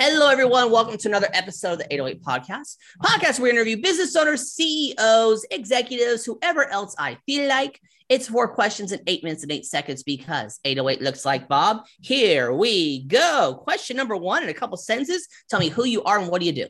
Hello, everyone. Welcome to another episode of the 808 Podcast. Podcast where we interview business owners, CEOs, executives, whoever else I feel like. It's four questions in eight minutes and eight seconds because 808 looks like Bob. Here we go. Question number one in a couple sentences. Tell me who you are and what do you do?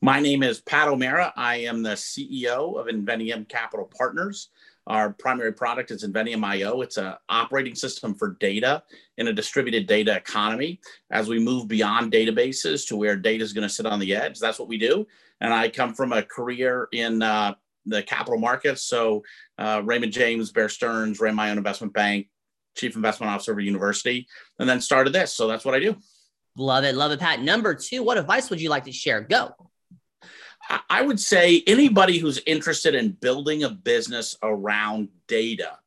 My name is Pat O'Meara. I am the CEO of Inveniam Capital Partners. Our primary product is Inveniam IO. It's an operating system for data in a distributed data economy. As we move beyond databases to where data is going to sit on the edge, that's what we do. And I come from a career in uh, the capital markets. So uh, Raymond James, Bear Stearns, ran my own investment bank, chief investment officer of a university, and then started this. So that's what I do. Love it. Love it, Pat. Number two, what advice would you like to share? Go. I would say anybody who's interested in building a business around data,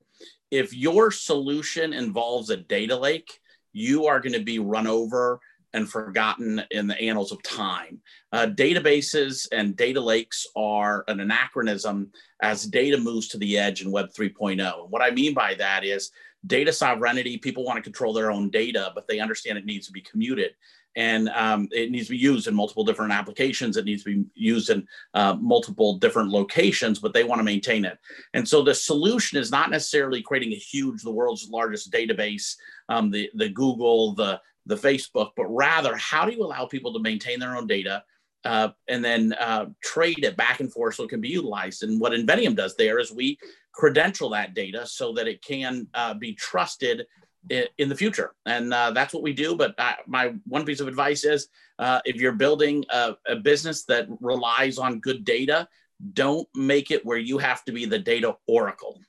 if your solution involves a data lake, you are going to be run over and forgotten in the annals of time. Uh, databases and data lakes are an anachronism as data moves to the edge in Web 3.0. what I mean by that is data sovereignty. People want to control their own data, but they understand it needs to be commuted and um, it needs to be used in multiple different applications. It needs to be used in uh, multiple different locations, but they want to maintain it. And so the solution is not necessarily creating a huge, the world's largest database, um, the the Google, the the Facebook, but rather how do you allow people to maintain their own data? Uh, and then uh, trade it back and forth so it can be utilized. And what Inveniam does there is we credential that data so that it can uh, be trusted in the future. And uh, that's what we do. But uh, my one piece of advice is uh, if you're building a, a, business that relies on good data, don't make it where you have to be the data oracle.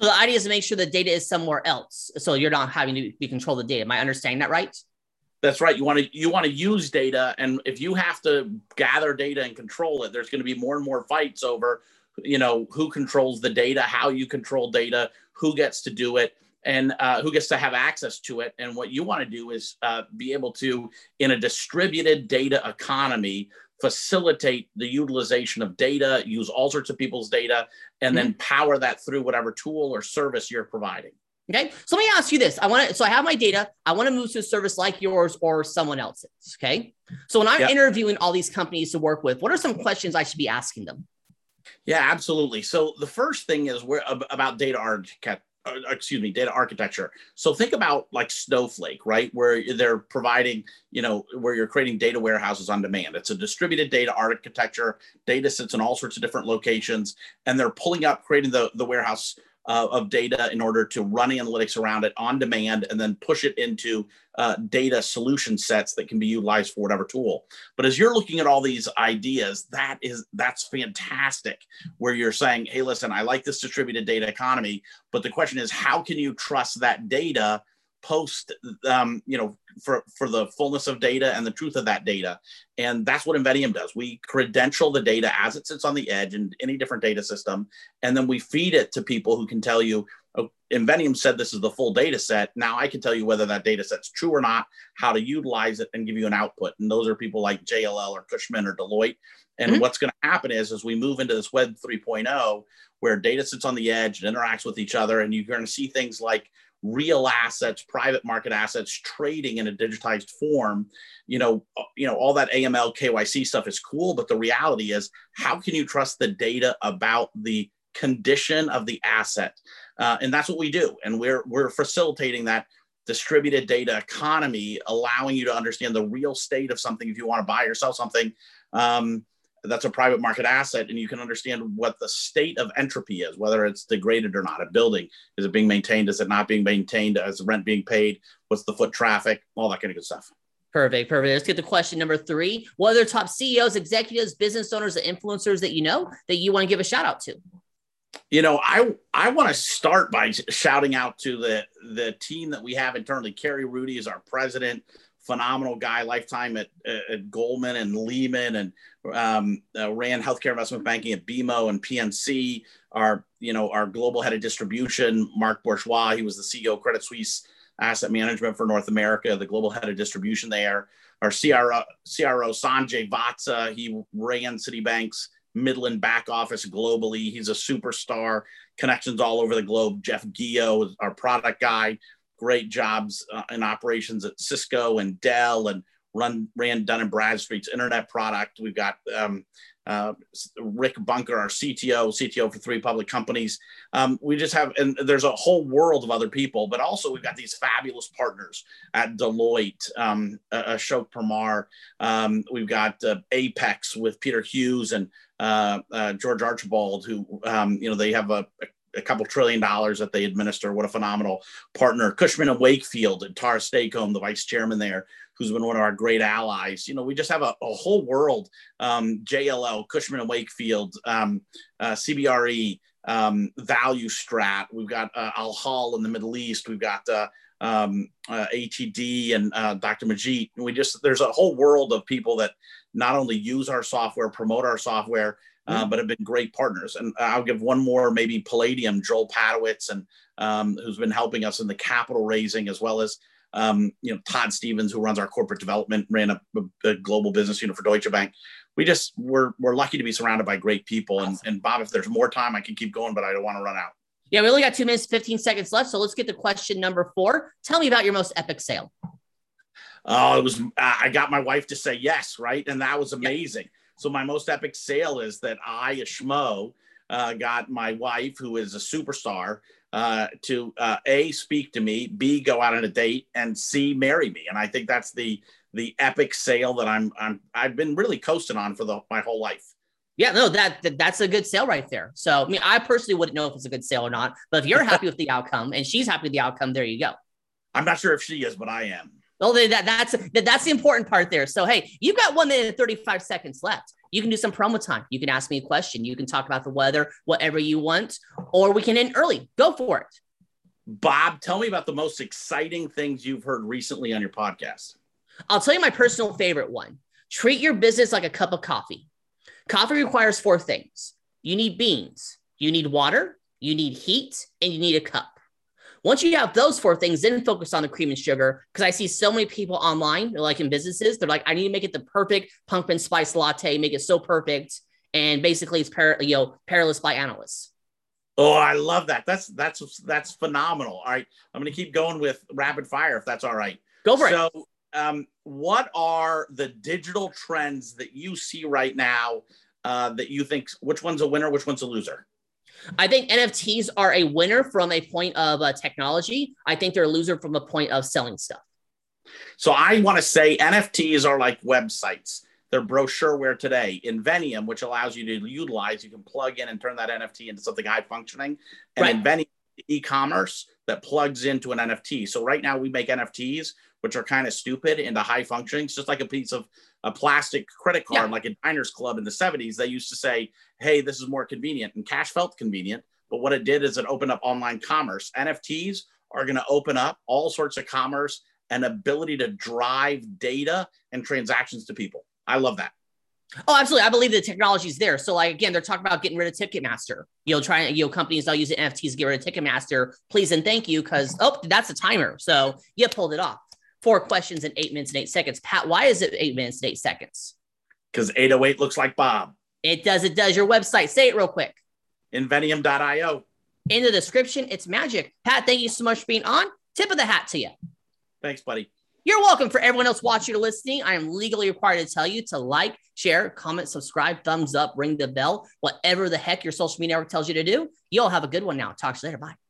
So the idea is to make sure the data is somewhere else. So you're not having to be control the data. Am I understanding that right? That's right. You want to you want to use data, and if you have to gather data and control it, there's going to be more and more fights over, you know, who controls the data, how you control data, who gets to do it and uh, who gets to have access to it. And what you want to do is uh, be able to, in a distributed data economy, facilitate the utilization of data, use all sorts of people's data, and mm-hmm. then power that through whatever tool or service you're providing. Okay. So let me ask you this. I want to, so I have my data. I want to move to a service like yours or someone else's. Okay. So when I'm yep. interviewing all these companies to work with, what are some questions I should be asking them? Yeah, absolutely. So the first thing is where about data architect uh, excuse me, data architecture. So think about like Snowflake, right? Where they're providing, you know, where you're creating data warehouses on demand. It's a distributed data architecture. Data sits in all sorts of different locations, and they're pulling up, creating the, the warehouse uh, of data in order to run analytics around it on demand and then push it into uh, data solution sets that can be utilized for whatever tool. But as you're looking at all these ideas, that is that's fantastic. Where you're saying, "Hey, listen, I like this distributed data economy," but the question is, how can you trust that data post um, you know for for the fullness of data and the truth of that data. And that's what inveniam does. We credential the data as it sits on the edge in any different data system and then we feed it to people who can tell you oh, inveniam said this is the full data set. Now i can tell you whether that data set's true or not how to utilize it and give you an output. And those are people like jll or cushman or deloitte. And mm-hmm. what's going to happen is as we move into this web 3.0 where data sits on the edge and interacts with each other and you're going to see things like real assets, private market assets trading in a digitized form. You know, uh, you know, all that AML KYC stuff is cool, but the reality is, how can you trust the data about the condition of the asset? Uh, and that's what we do, and we're we're facilitating that distributed data economy, allowing you to understand the real state of something if you want to buy or sell something. Um, that's a private market asset and you can understand what the state of entropy is whether it's degraded or not. A building is it being maintained? Is it not being maintained? Is the rent being paid? What's the foot traffic? All that kind of good stuff. Perfect perfect. Let's get to question number three. What other top ceos executives business owners and influencers that you know that you want to give a shout out to? You know i i want to start by shouting out to the the team that we have internally. Kerry Rudy is our president phenomenal guy, lifetime at, at Goldman and Lehman, and um, uh, ran healthcare investment banking at BMO and PNC. Our, you know, our global head of distribution, Mark Bourgeois, he was the CEO of Credit Suisse Asset Management for North America, the global head of distribution there. Our CRO, CRO Sanjay Vatsa, he ran Citibank's Midland back office globally. He's a superstar, connections all over the globe. Jeff Gio is our product guy great jobs uh, in operations at Cisco and Dell and run ran Dun and Bradstreet's internet product. We've got um, uh, Rick Bunker, our CTO, CTO for three public companies. Um, we just have, and there's a whole world of other people, but also we've got these fabulous partners at Deloitte, um, Ashok Permar. Um, we've got uh, Apex with Peter Hughes and uh, uh, George Archibald, who, um, you know, they have a, a couple trillion dollars that they administer. What a phenomenal partner. Cushman and Wakefield and Tara Stacom, the vice chairman there, who's been one of our great allies. You know, we just have a, a whole world. Um, JLL, Cushman and Wakefield, um, uh, CBRE, um, Value Strat. We've got uh, Al Hall in the Middle East. We've got uh, um, uh, ATD and uh, Dr. Majid. We just there's a whole world of people that not only use our software, promote our software, uh, but have been great partners. And I'll give one more, maybe Palladium, Joel Padowitz, and um, who's been helping us in the capital raising as well as um, you know, Todd Stevens, who runs our corporate development, ran a, a, global business unit for Deutsche Bank. We just we're we're lucky to be surrounded by great people. And and Bob, if there's more time, I can keep going, but I don't want to run out. Yeah, we only got two minutes, 15 seconds left. So let's get to question number four. Tell me about your most epic sale. Oh, it was I got my wife to say yes, right? And that was amazing. Yep. So my most epic sale is that I, a schmo, uh, got my wife, who is a superstar, uh, to uh, a speak to me, b go out on a date, and c marry me. And I think that's the the epic sale that I'm I'm I've been really coasting on for the my whole life. Yeah, no, that, that that's a good sale right there. So I mean, I personally wouldn't know if it's a good sale or not, but if you're happy with the outcome and she's happy with the outcome, there you go. I'm not sure if she is, but I am. Well, that, that's that, that's the important part there. So hey, you've got one minute and 35 seconds left. You can do some promo time. You can ask me a question. You can talk about the weather, whatever you want, or we can end early. Go for it. Bob, tell me about the most exciting things you've heard recently on your podcast. I'll tell you my personal favorite one. Treat your business like a cup of coffee. Coffee requires four things you need beans, you need water, you need heat, and you need a cup. Once you have those four things, then focus on the cream and sugar. Because I see so many people online, like in businesses, they're like, I need to make it the perfect pumpkin spice latte, make it so perfect. And basically, it's par- you know perilous by analysts. Oh, I love that. That's that's that's phenomenal. All right, I'm going to keep going with rapid fire if that's all right. Go for so, it. So, um, what are the digital trends that you see right now uh, that you think which one's a winner, which one's a loser? I think NFTs are a winner from a point of uh, technology. I think they're a loser from a point of selling stuff. So I want to say NFTs are like websites. They're brochureware today. Inveniam, which allows you to utilize, you can plug in and turn that NFT into something high functioning. And right. Inveniam e-commerce that plugs into an NFT. So right now we make NFTs, which are kind of stupid into high functioning. It's just like a piece of a plastic credit card, yeah. like a diners club in the 70s. They used to say, hey, this is more convenient. And cash felt convenient. But what it did is it opened up online commerce. NFTs are going to open up all sorts of commerce and ability to drive data and transactions to people. I love that. Oh, absolutely. I believe the technology is there. So, like again, they're talking about getting rid of Ticketmaster. You know, trying you know companies now using NFTs to get rid of Ticketmaster. Please and thank you, because oh, that's a timer. So you pulled it off. Four questions in eight minutes and eight seconds. Pat, why is it eight minutes and eight seconds? Because 808 looks like Bob. It does. It does. Your website. Say it real quick. Inveniam.io. In the description, it's magic. Pat, thank you so much for being on. Tip of the hat to you. Thanks, buddy. You're welcome. For everyone else watching or listening, I am legally required to tell you to like, share, comment, subscribe, thumbs up, ring the bell, whatever the heck your social media network tells you to do. You all have a good one now. Talk to you later. Bye.